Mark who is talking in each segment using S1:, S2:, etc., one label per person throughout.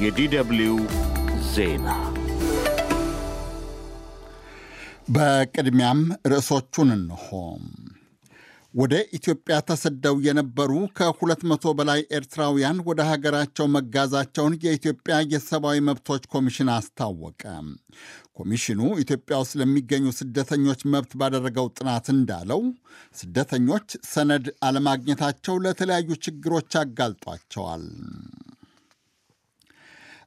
S1: የዲደብሊው ዜና
S2: በቅድሚያም ርዕሶቹን እንሆ። ወደ ኢትዮጵያ ተሰደው የነበሩ ከሁለት መቶ በላይ ኤርትራውያን ወደ ሀገራቸው መጋዛቸውን የኢትዮጵያ የሰብአዊ መብቶች ኮሚሽን አስታወቀ። ኮሚሽኑ ኢትዮጵያ ውስጥ ለሚገኙ ስደተኞች መብት ባደረገው ጥናት እንዳለው ስደተኞች ሰነድ አለማግኘታቸው ለተለያዩ ችግሮች አጋልጧቸዋል።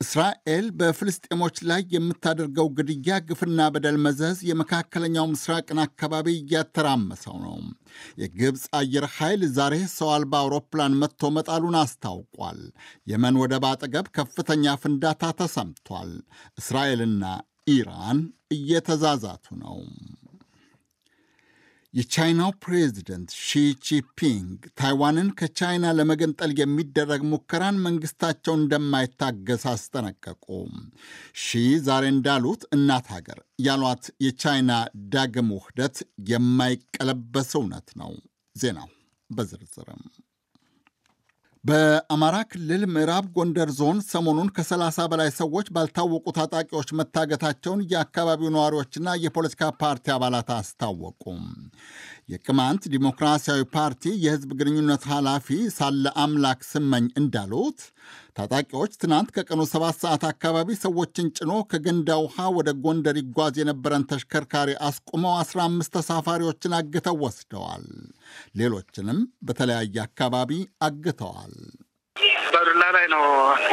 S2: እስራኤል በፍልስጤሞች ላይ የምታደርገው ግድያ፣ ግፍና በደል መዘዝ የመካከለኛው ምስራቅን አካባቢ እያተራመሰው ነው። የግብፅ አየር ኃይል ዛሬ ሰው አልባ አውሮፕላን መትቶ መጣሉን አስታውቋል። የመን ወደብ አጠገብ ከፍተኛ ፍንዳታ ተሰምቷል። እስራኤልና ኢራን እየተዛዛቱ ነው። የቻይናው ፕሬዚደንት ሺ ጂንፒንግ ታይዋንን ከቻይና ለመገንጠል የሚደረግ ሙከራን መንግስታቸው እንደማይታገስ አስጠነቀቁ። ሺ ዛሬ እንዳሉት እናት ሀገር ያሏት የቻይና ዳግም ውህደት የማይቀለበስ እውነት ነው። ዜናው በዝርዝርም በአማራ ክልል ምዕራብ ጎንደር ዞን ሰሞኑን ከ30 በላይ ሰዎች ባልታወቁ ታጣቂዎች መታገታቸውን የአካባቢው ነዋሪዎችና የፖለቲካ ፓርቲ አባላት አስታወቁ። የቅማንት ዲሞክራሲያዊ ፓርቲ የህዝብ ግንኙነት ኃላፊ ሳለ አምላክ ስመኝ እንዳሉት ታጣቂዎች ትናንት ከቀኑ ሰባት ሰዓት አካባቢ ሰዎችን ጭኖ ከገንዳ ውሃ ወደ ጎንደር ይጓዝ የነበረን ተሽከርካሪ አስቁመው 15 ተሳፋሪዎችን አግተው ወስደዋል። ሌሎችንም በተለያየ አካባቢ አግተዋል።
S3: አባዱላ ላይ ነው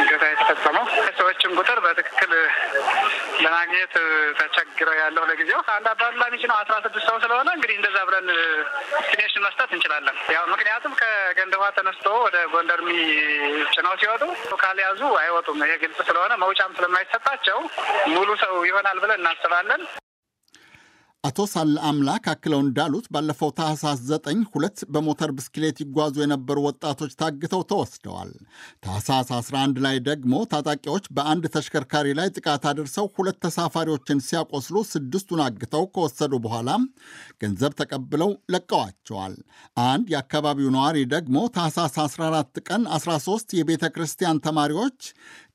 S3: እገታ የተፈጸመው። ሰዎችን ቁጥር በትክክል ለማግኘት ተቸግረው ያለው ለጊዜው አንድ አባዱላ ሚች ነው አስራ ስድስት ሰው ስለሆነ እንግዲህ እንደዛ ብለን estimation መስጠት እንችላለን። ያው ምክንያቱም ከገንደ ውሃ ተነስቶ ወደ ጎንደር ጭነው ሲወጡ ካልያዙ አይወጡም። ይሄ ግልጽ ስለሆነ መውጫም ስለማይሰጣቸው ሙሉ ሰው ይሆናል ብለን እናስባለን።
S2: አቶ ሳለ አምላክ አክለው እንዳሉት ባለፈው ታህሳስ ዘጠኝ ሁለት በሞተር ብስክሌት ይጓዙ የነበሩ ወጣቶች ታግተው ተወስደዋል። ታህሳስ 11 ላይ ደግሞ ታጣቂዎች በአንድ ተሽከርካሪ ላይ ጥቃት አድርሰው ሁለት ተሳፋሪዎችን ሲያቆስሉ ስድስቱን አግተው ከወሰዱ በኋላ ገንዘብ ተቀብለው ለቀዋቸዋል። አንድ የአካባቢው ነዋሪ ደግሞ ታህሳስ 14 ቀን 13 የቤተ ክርስቲያን ተማሪዎች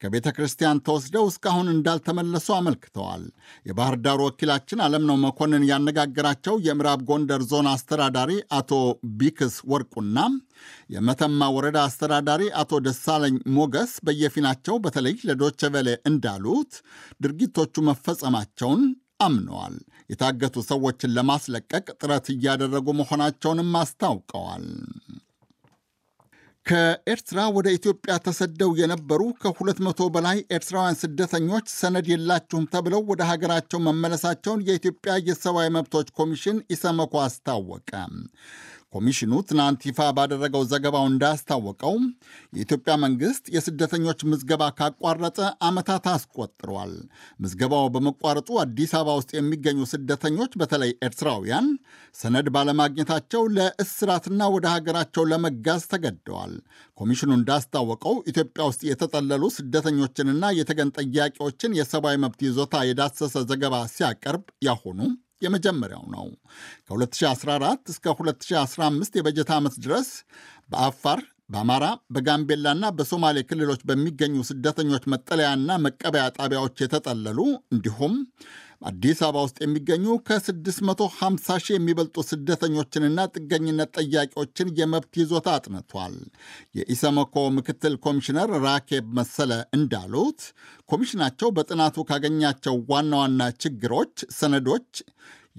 S2: ከቤተ ክርስቲያን ተወስደው እስካሁን እንዳልተመለሱ አመልክተዋል። የባህር ዳር ወኪላችን አለምነው መኮንን ያነጋገራቸው የምዕራብ ጎንደር ዞን አስተዳዳሪ አቶ ቢክስ ወርቁና የመተማ ወረዳ አስተዳዳሪ አቶ ደሳለኝ ሞገስ በየፊናቸው በተለይ ቬለ እንዳሉት ድርጊቶቹ መፈጸማቸውን አምነዋል። የታገቱ ሰዎችን ለማስለቀቅ ጥረት እያደረጉ መሆናቸውንም አስታውቀዋል። ከኤርትራ ወደ ኢትዮጵያ ተሰደው የነበሩ ከሁለት መቶ በላይ ኤርትራውያን ስደተኞች ሰነድ የላችሁም ተብለው ወደ ሀገራቸው መመለሳቸውን የኢትዮጵያ የሰብአዊ መብቶች ኮሚሽን ኢሰመኮ አስታወቀ። ኮሚሽኑ ትናንት ይፋ ባደረገው ዘገባው እንዳስታወቀው የኢትዮጵያ መንግሥት የስደተኞች ምዝገባ ካቋረጠ ዓመታት አስቆጥሯል። ምዝገባው በመቋረጡ አዲስ አበባ ውስጥ የሚገኙ ስደተኞች በተለይ ኤርትራውያን ሰነድ ባለማግኘታቸው ለእስራትና ወደ ሀገራቸው ለመጋዝ ተገደዋል። ኮሚሽኑ እንዳስታወቀው ኢትዮጵያ ውስጥ የተጠለሉ ስደተኞችንና የተገን ጠያቂዎችን የሰብአዊ መብት ይዞታ የዳሰሰ ዘገባ ሲያቀርብ ያሁኑ የመጀመሪያው ነው። ከ2014 እስከ 2015 የበጀት ዓመት ድረስ በአፋር በአማራ በጋምቤላና በሶማሌ ክልሎች በሚገኙ ስደተኞች መጠለያና መቀበያ ጣቢያዎች የተጠለሉ እንዲሁም አዲስ አበባ ውስጥ የሚገኙ ከ650 ሺህ የሚበልጡ ስደተኞችንና ጥገኝነት ጠያቂዎችን የመብት ይዞታ አጥንቷል። የኢሰመኮ ምክትል ኮሚሽነር ራኬብ መሰለ እንዳሉት ኮሚሽናቸው በጥናቱ ካገኛቸው ዋና ዋና ችግሮች ሰነዶች፣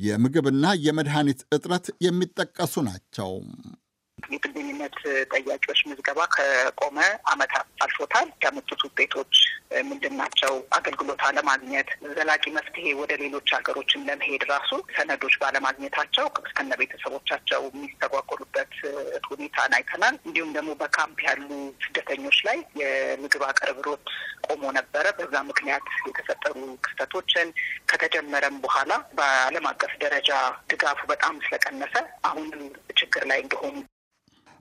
S2: የምግብና የመድኃኒት እጥረት የሚጠቀሱ ናቸው።
S4: የጥገኝነት ጠያቂዎች ምዝገባ ከቆመ ዓመታት አልፎታል። ያመጡት ውጤቶች ምንድን ናቸው? አገልግሎት አለማግኘት፣ ዘላቂ መፍትሄ ወደ ሌሎች ሀገሮችን ለመሄድ ራሱ ሰነዶች ባለማግኘታቸው እስከነ ቤተሰቦቻቸው የሚስተጓጎሉበት ሁኔታን አይተናል። እንዲሁም ደግሞ በካምፕ ያሉ ስደተኞች ላይ የምግብ አቅርቦት ቆሞ ነበረ። በዛ ምክንያት የተፈጠሩ ክስተቶችን ከተጀመረም በኋላ በዓለም አቀፍ ደረጃ ድጋፉ በጣም ስለቀነሰ አሁንም ችግር ላይ እንደሆኑ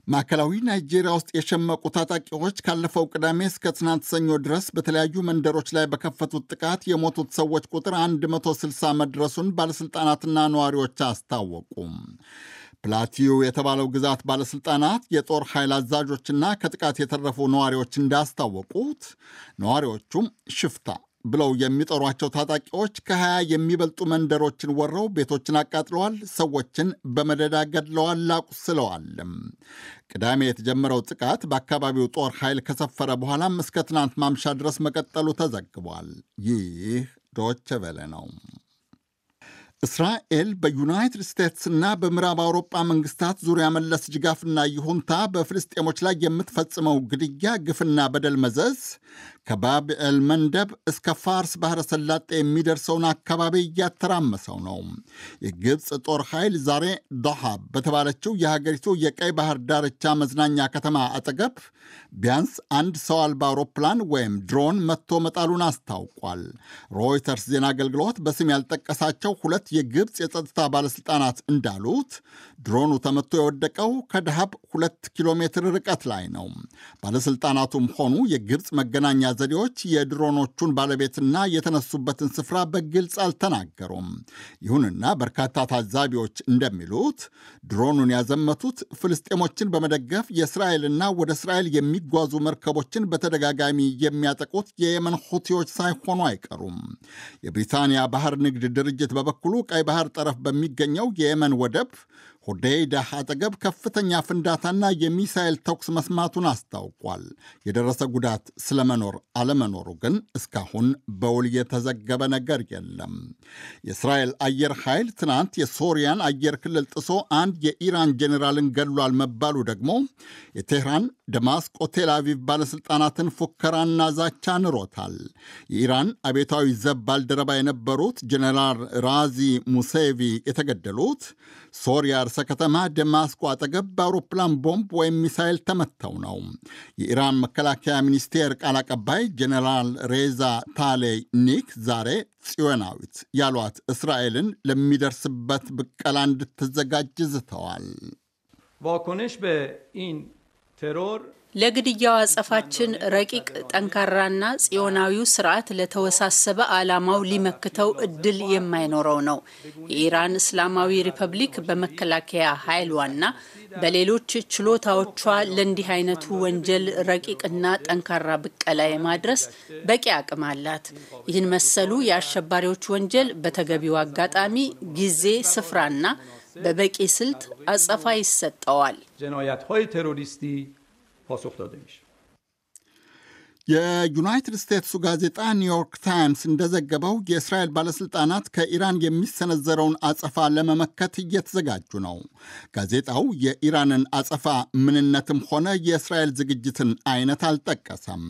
S2: ማዕከላዊ ናይጄሪያ ውስጥ የሸመቁ ታጣቂዎች ካለፈው ቅዳሜ እስከ ትናንት ሰኞ ድረስ በተለያዩ መንደሮች ላይ በከፈቱት ጥቃት የሞቱት ሰዎች ቁጥር 160 መድረሱን ባለሥልጣናትና ነዋሪዎች አስታወቁ። ፕላቲዩ የተባለው ግዛት ባለሥልጣናት የጦር ኃይል አዛዦችና ከጥቃት የተረፉ ነዋሪዎች እንዳስታወቁት ነዋሪዎቹም ሽፍታ ብለው የሚጠሯቸው ታጣቂዎች ከሀያ የሚበልጡ መንደሮችን ወረው ቤቶችን አቃጥለዋል፣ ሰዎችን በመደዳ ገድለዋል፣ አቁስለዋልም። ቅዳሜ የተጀመረው ጥቃት በአካባቢው ጦር ኃይል ከሰፈረ በኋላም እስከ ትናንት ማምሻ ድረስ መቀጠሉ ተዘግቧል። ይህ ዶቸ ቬለ ነው። እስራኤል በዩናይትድ ስቴትስና በምዕራብ አውሮጳ መንግስታት ዙሪያ መለስ ድጋፍና ይሁንታ በፍልስጤሞች ላይ የምትፈጽመው ግድያ፣ ግፍና በደል መዘዝ ከባብኤል መንደብ እስከ ፋርስ ባሕረ ሰላጤ የሚደርሰውን አካባቢ እያተራመሰው ነው። የግብፅ ጦር ኃይል ዛሬ ዶሃብ በተባለችው የሀገሪቱ የቀይ ባህር ዳርቻ መዝናኛ ከተማ አጠገብ ቢያንስ አንድ ሰው አልባ አውሮፕላን ወይም ድሮን መጥቶ መጣሉን አስታውቋል። ሮይተርስ ዜና አገልግሎት በስም ያልጠቀሳቸው ሁለት የግብፅ የጸጥታ ባለሥልጣናት እንዳሉት ድሮኑ ተመቶ የወደቀው ከደሃብ ሁለት ኪሎ ሜትር ርቀት ላይ ነው። ባለሥልጣናቱም ሆኑ የግብፅ መገናኛ ዘዴዎች የድሮኖቹን ባለቤትና የተነሱበትን ስፍራ በግልጽ አልተናገሩም። ይሁንና በርካታ ታዛቢዎች እንደሚሉት ድሮኑን ያዘመቱት ፍልስጤሞችን በመደገፍ የእስራኤልና ወደ እስራኤል የሚጓዙ መርከቦችን በተደጋጋሚ የሚያጠቁት የየመን ሁቲዎች ሳይሆኑ አይቀሩም። የብሪታንያ ባህር ንግድ ድርጅት በበኩሉ ቀይ ባህር ጠረፍ በሚገኘው የየመን ወደብ ሆዴይዳ አጠገብ ከፍተኛ ፍንዳታና የሚሳኤል ተኩስ መስማቱን አስታውቋል። የደረሰ ጉዳት ስለመኖር አለመኖሩ ግን እስካሁን በውል የተዘገበ ነገር የለም። የእስራኤል አየር ኃይል ትናንት የሶሪያን አየር ክልል ጥሶ አንድ የኢራን ጄኔራልን ገድሏል መባሉ ደግሞ የቴህራን ደማስቆ፣ ቴል አቪቭ ባለሥልጣናትን ፉከራና ዛቻ ንሮታል። የኢራን አቤታዊ ዘብ ባልደረባ የነበሩት ጄኔራል ራዚ ሙሳቪ የተገደሉት ሶሪያ ርዕሰ ከተማ ደማስቆ አጠገብ በአውሮፕላን ቦምብ ወይም ሚሳይል ተመተው ነው። የኢራን መከላከያ ሚኒስቴር ቃል አቀባይ ጄኔራል ሬዛ ታሌይ ኒክ ዛሬ ጽዮናዊት ያሏት እስራኤልን ለሚደርስበት ብቀላ እንድትዘጋጅ ዝተዋል።
S5: ለግድያው አጸፋችን ረቂቅ ጠንካራና ጽዮናዊው ስርዓት ለተወሳሰበ ዓላማው ሊመክተው እድል የማይኖረው ነው። የኢራን እስላማዊ ሪፐብሊክ በመከላከያ ኃይሏና በሌሎች ችሎታዎቿ ለእንዲህ አይነቱ ወንጀል ረቂቅና ጠንካራ ብቀላ የማድረስ በቂ አቅም አላት። ይህን መሰሉ የአሸባሪዎች ወንጀል በተገቢው አጋጣሚ ጊዜ፣ ስፍራና በበቂ ስልት አጸፋ ይሰጠዋል።
S6: پاسخ داده میشه
S2: የዩናይትድ ስቴትሱ ጋዜጣ ኒውዮርክ ታይምስ እንደዘገበው የእስራኤል ባለሥልጣናት ከኢራን የሚሰነዘረውን አጸፋ ለመመከት እየተዘጋጁ ነው። ጋዜጣው የኢራንን አጸፋ ምንነትም ሆነ የእስራኤል ዝግጅትን አይነት አልጠቀሰም።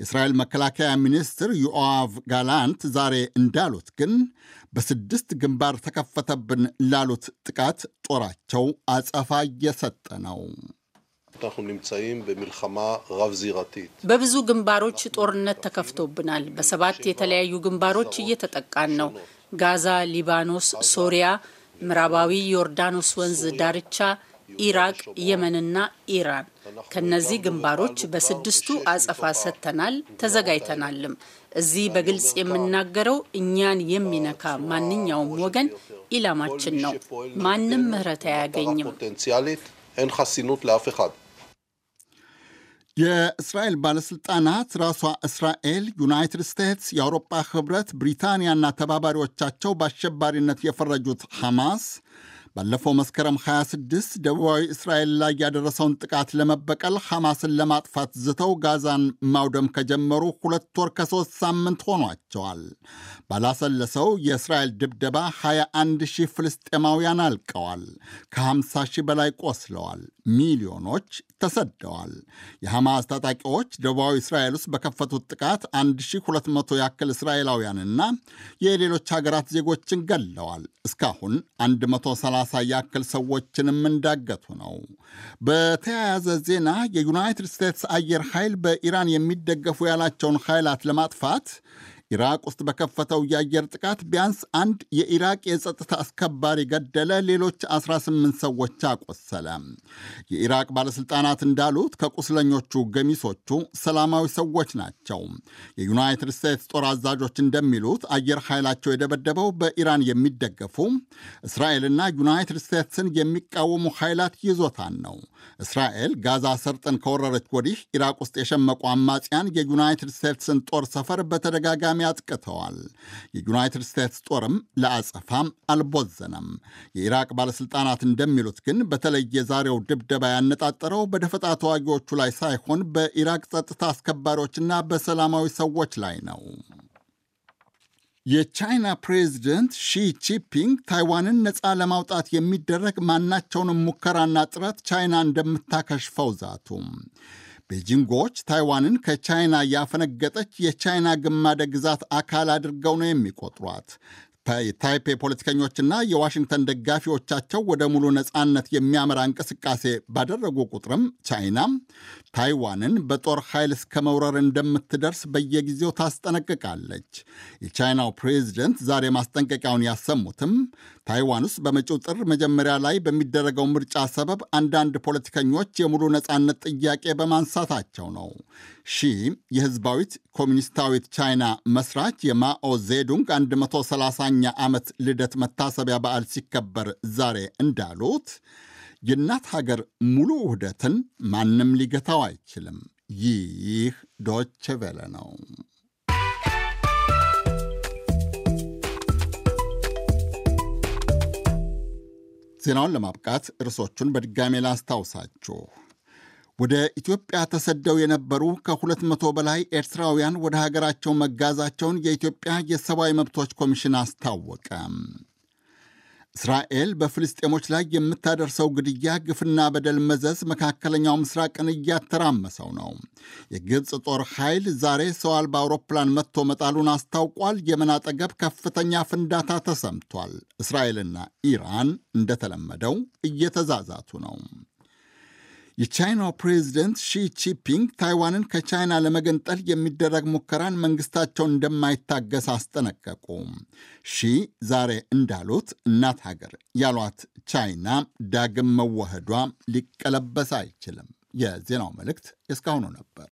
S2: የእስራኤል መከላከያ ሚኒስትር ዮአቭ ጋላንት ዛሬ እንዳሉት ግን በስድስት ግንባር ተከፈተብን ላሉት ጥቃት ጦራቸው አጸፋ እየሰጠ ነው።
S7: אנחנו נמצאים במלחמה רב-זירתית.
S5: በብዙ ግንባሮች ጦርነት ተከፍቶብናል። በሰባት የተለያዩ ግንባሮች እየተጠቃን ነው። ጋዛ፣ ሊባኖስ፣ ሶሪያ፣ ምዕራባዊ ዮርዳኖስ ወንዝ ዳርቻ፣ ኢራቅ፣ የመንና ኢራን። ከነዚህ ግንባሮች በስድስቱ አጸፋ ሰጥተናል፣ ተዘጋጅተናልም። እዚህ በግልጽ የምናገረው እኛን የሚነካ ማንኛውም ወገን ኢላማችን ነው። ማንም ምህረት አያገኝም።
S7: פוטנציאלית אין חסינות לאף אחד.
S2: የእስራኤል ባለሥልጣናት ራሷ እስራኤል፣ ዩናይትድ ስቴትስ፣ የአውሮፓ ኅብረት፣ ብሪታንያና ተባባሪዎቻቸው በአሸባሪነት የፈረጁት ሐማስ ባለፈው መስከረም 26 ደቡባዊ እስራኤል ላይ ያደረሰውን ጥቃት ለመበቀል ሐማስን ለማጥፋት ዝተው ጋዛን ማውደም ከጀመሩ ሁለት ወር ከሦስት ሳምንት ሆኗቸዋል። ባላሰለሰው የእስራኤል ድብደባ 21 ሺህ ፍልስጤማውያን አልቀዋል። ከ50 ሺህ በላይ ቆስለዋል። ሚሊዮኖች ተሰደዋል። የሐማስ ታጣቂዎች ደቡባዊ እስራኤል ውስጥ በከፈቱት ጥቃት 1200 ያክል እስራኤላውያንና የሌሎች ሀገራት ዜጎችን ገለዋል። እስካሁን 130 ያክል ሰዎችንም እንዳገቱ ነው። በተያያዘ ዜና የዩናይትድ ስቴትስ አየር ኃይል በኢራን የሚደገፉ ያላቸውን ኃይላት ለማጥፋት ኢራቅ ውስጥ በከፈተው የአየር ጥቃት ቢያንስ አንድ የኢራቅ የጸጥታ አስከባሪ ገደለ፣ ሌሎች 18 ሰዎች አቆሰለ። የኢራቅ ባለሥልጣናት እንዳሉት ከቁስለኞቹ ገሚሶቹ ሰላማዊ ሰዎች ናቸው። የዩናይትድ ስቴትስ ጦር አዛዦች እንደሚሉት አየር ኃይላቸው የደበደበው በኢራን የሚደገፉ እስራኤልና ዩናይትድ ስቴትስን የሚቃወሙ ኃይላት ይዞታን ነው። እስራኤል ጋዛ ሰርጥን ከወረረች ወዲህ ኢራቅ ውስጥ የሸመቁ አማጽያን የዩናይትድ ስቴትስን ጦር ሰፈር በተደጋጋሚ አጥቅተዋል። የዩናይትድ ስቴትስ ጦርም ለአጸፋም አልቦዘነም። የኢራቅ ባለሥልጣናት እንደሚሉት ግን በተለይ የዛሬው ድብደባ ያነጣጠረው በደፈጣ ተዋጊዎቹ ላይ ሳይሆን በኢራቅ ጸጥታ አስከባሪዎችና በሰላማዊ ሰዎች ላይ ነው። የቻይና ፕሬዚደንት ሺ ጂንፒንግ ታይዋንን ነፃ ለማውጣት የሚደረግ ማናቸውንም ሙከራና ጥረት ቻይና እንደምታከሽፈው ዛቱ። ቤጂንጎች ታይዋንን ከቻይና ያፈነገጠች የቻይና ግማደ ግዛት አካል አድርገው ነው የሚቆጥሯት። የታይፔ ፖለቲከኞችና የዋሽንግተን ደጋፊዎቻቸው ወደ ሙሉ ነፃነት የሚያመራ እንቅስቃሴ ባደረጉ ቁጥርም ቻይና ታይዋንን በጦር ኃይል እስከ መውረር እንደምትደርስ በየጊዜው ታስጠነቅቃለች። የቻይናው ፕሬዚደንት ዛሬ ማስጠንቀቂያውን ያሰሙትም ታይዋን ውስጥ በመጪው ጥር መጀመሪያ ላይ በሚደረገው ምርጫ ሰበብ አንዳንድ ፖለቲከኞች የሙሉ ነፃነት ጥያቄ በማንሳታቸው ነው። ሺ የህዝባዊት ኮሚኒስታዊት ቻይና መስራች የማኦ ዜዱንግ 130ኛ ዓመት ልደት መታሰቢያ በዓል ሲከበር ዛሬ እንዳሉት የእናት ሀገር ሙሉ ውህደትን ማንም ሊገታው አይችልም። ይህ ዶች ቬለ ነው። ዜናውን ለማብቃት ርዕሶቹን በድጋሜ ላስታውሳችሁ። ወደ ኢትዮጵያ ተሰደው የነበሩ ከሁለት መቶ በላይ ኤርትራውያን ወደ ሀገራቸው መጋዛቸውን የኢትዮጵያ የሰብአዊ መብቶች ኮሚሽን አስታወቀ። እስራኤል በፍልስጤሞች ላይ የምታደርሰው ግድያ፣ ግፍና በደል መዘዝ መካከለኛው ምስራቅን እያተራመሰው ነው። የግብፅ ጦር ኃይል ዛሬ ሰው አልባ አውሮፕላን መጥቶ መጣሉን አስታውቋል። የመን አጠገብ ከፍተኛ ፍንዳታ ተሰምቷል። እስራኤልና ኢራን እንደተለመደው እየተዛዛቱ ነው። የቻይናው ፕሬዚደንት ሺ ጂንፒንግ ታይዋንን ከቻይና ለመገንጠል የሚደረግ ሙከራን መንግስታቸውን እንደማይታገስ አስጠነቀቁ። ሺ ዛሬ እንዳሉት እናት ሀገር ያሏት ቻይና ዳግም መዋህዷ ሊቀለበስ አይችልም። የዜናው መልእክት የእስካሁኑ ነበር።